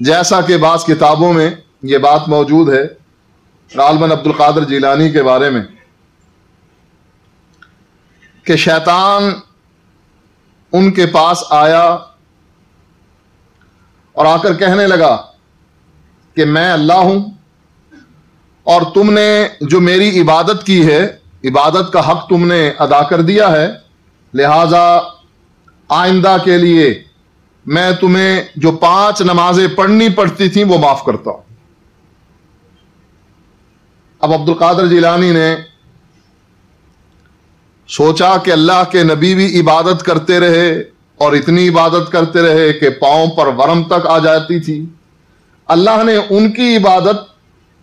جیسا کہ بعض کتابوں میں یہ بات موجود ہے غالباً عبد القادر جیلانی کے بارے میں، کہ شیطان ان کے پاس آیا اور آ کر کہنے لگا کہ میں اللہ ہوں اور تم نے جو میری عبادت کی ہے، عبادت کا حق تم نے ادا کر دیا ہے، لہذا آئندہ کے لیے میں تمہیں جو پانچ نمازیں پڑھنی پڑتی تھیں وہ معاف کرتا ہوں۔ اب عبد القادر جیلانی نے سوچا کہ اللہ کے نبی بھی عبادت کرتے رہے اور اتنی عبادت کرتے رہے کہ پاؤں پر ورم تک آ جاتی تھی۔ اللہ نے ان کی عبادت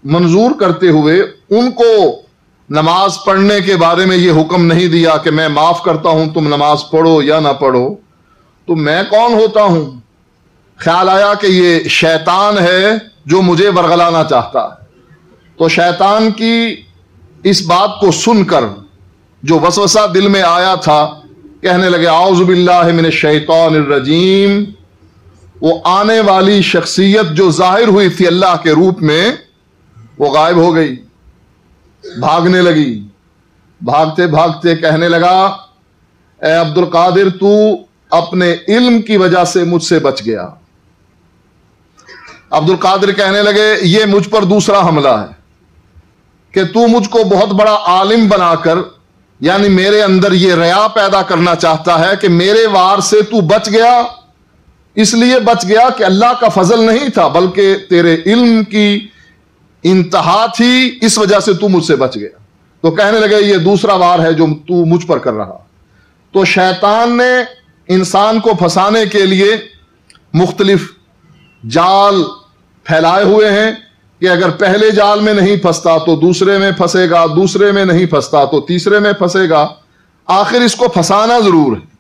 منظور کرتے ہوئے ان کو نماز پڑھنے کے بارے میں یہ حکم نہیں دیا کہ میں معاف کرتا ہوں، تم نماز پڑھو یا نہ پڑھو۔ تو میں کون ہوتا ہوں؟ خیال آیا کہ یہ شیطان ہے جو مجھے برگلانا چاہتا۔ ہے تو شیطان کی اس بات کو سن کر جو وسوسہ دل میں آیا تھا، کہنے لگے، اعوذ باللہ من الشیطان الرجیم۔ وہ آنے والی شخصیت جو ظاہر ہوئی تھی اللہ کے روپ میں، وہ غائب ہو گئی، بھاگنے لگی۔ بھاگتے بھاگتے کہنے لگا، اے عبد القادر تو اپنے علم کی وجہ سے مجھ سے بچ گیا۔ عبد القادر کہنے لگے، یہ مجھ پر دوسرا حملہ ہے کہ تو مجھ کو بہت بڑا عالم بنا کر یعنی میرے اندر یہ ریا پیدا کرنا چاہتا ہے کہ میرے وار سے تو بچ گیا، اس لیے بچ گیا کہ اللہ کا فضل نہیں تھا، بلکہ تیرے علم کی انتہا تھی، اس وجہ سے تو مجھ سے بچ گیا۔ تو کہنے لگے، یہ دوسرا وار ہے جو تو مجھ پر کر رہا۔ تو شیطان نے انسان کو پھنسانے کے لیے مختلف جال پھیلائے ہوئے ہیں کہ اگر پہلے جال میں نہیں پھنستا تو دوسرے میں پھنسے گا، دوسرے میں نہیں پھنستا تو تیسرے میں پھنسے گا۔ آخر اس کو پھنسانا ضرور ہے۔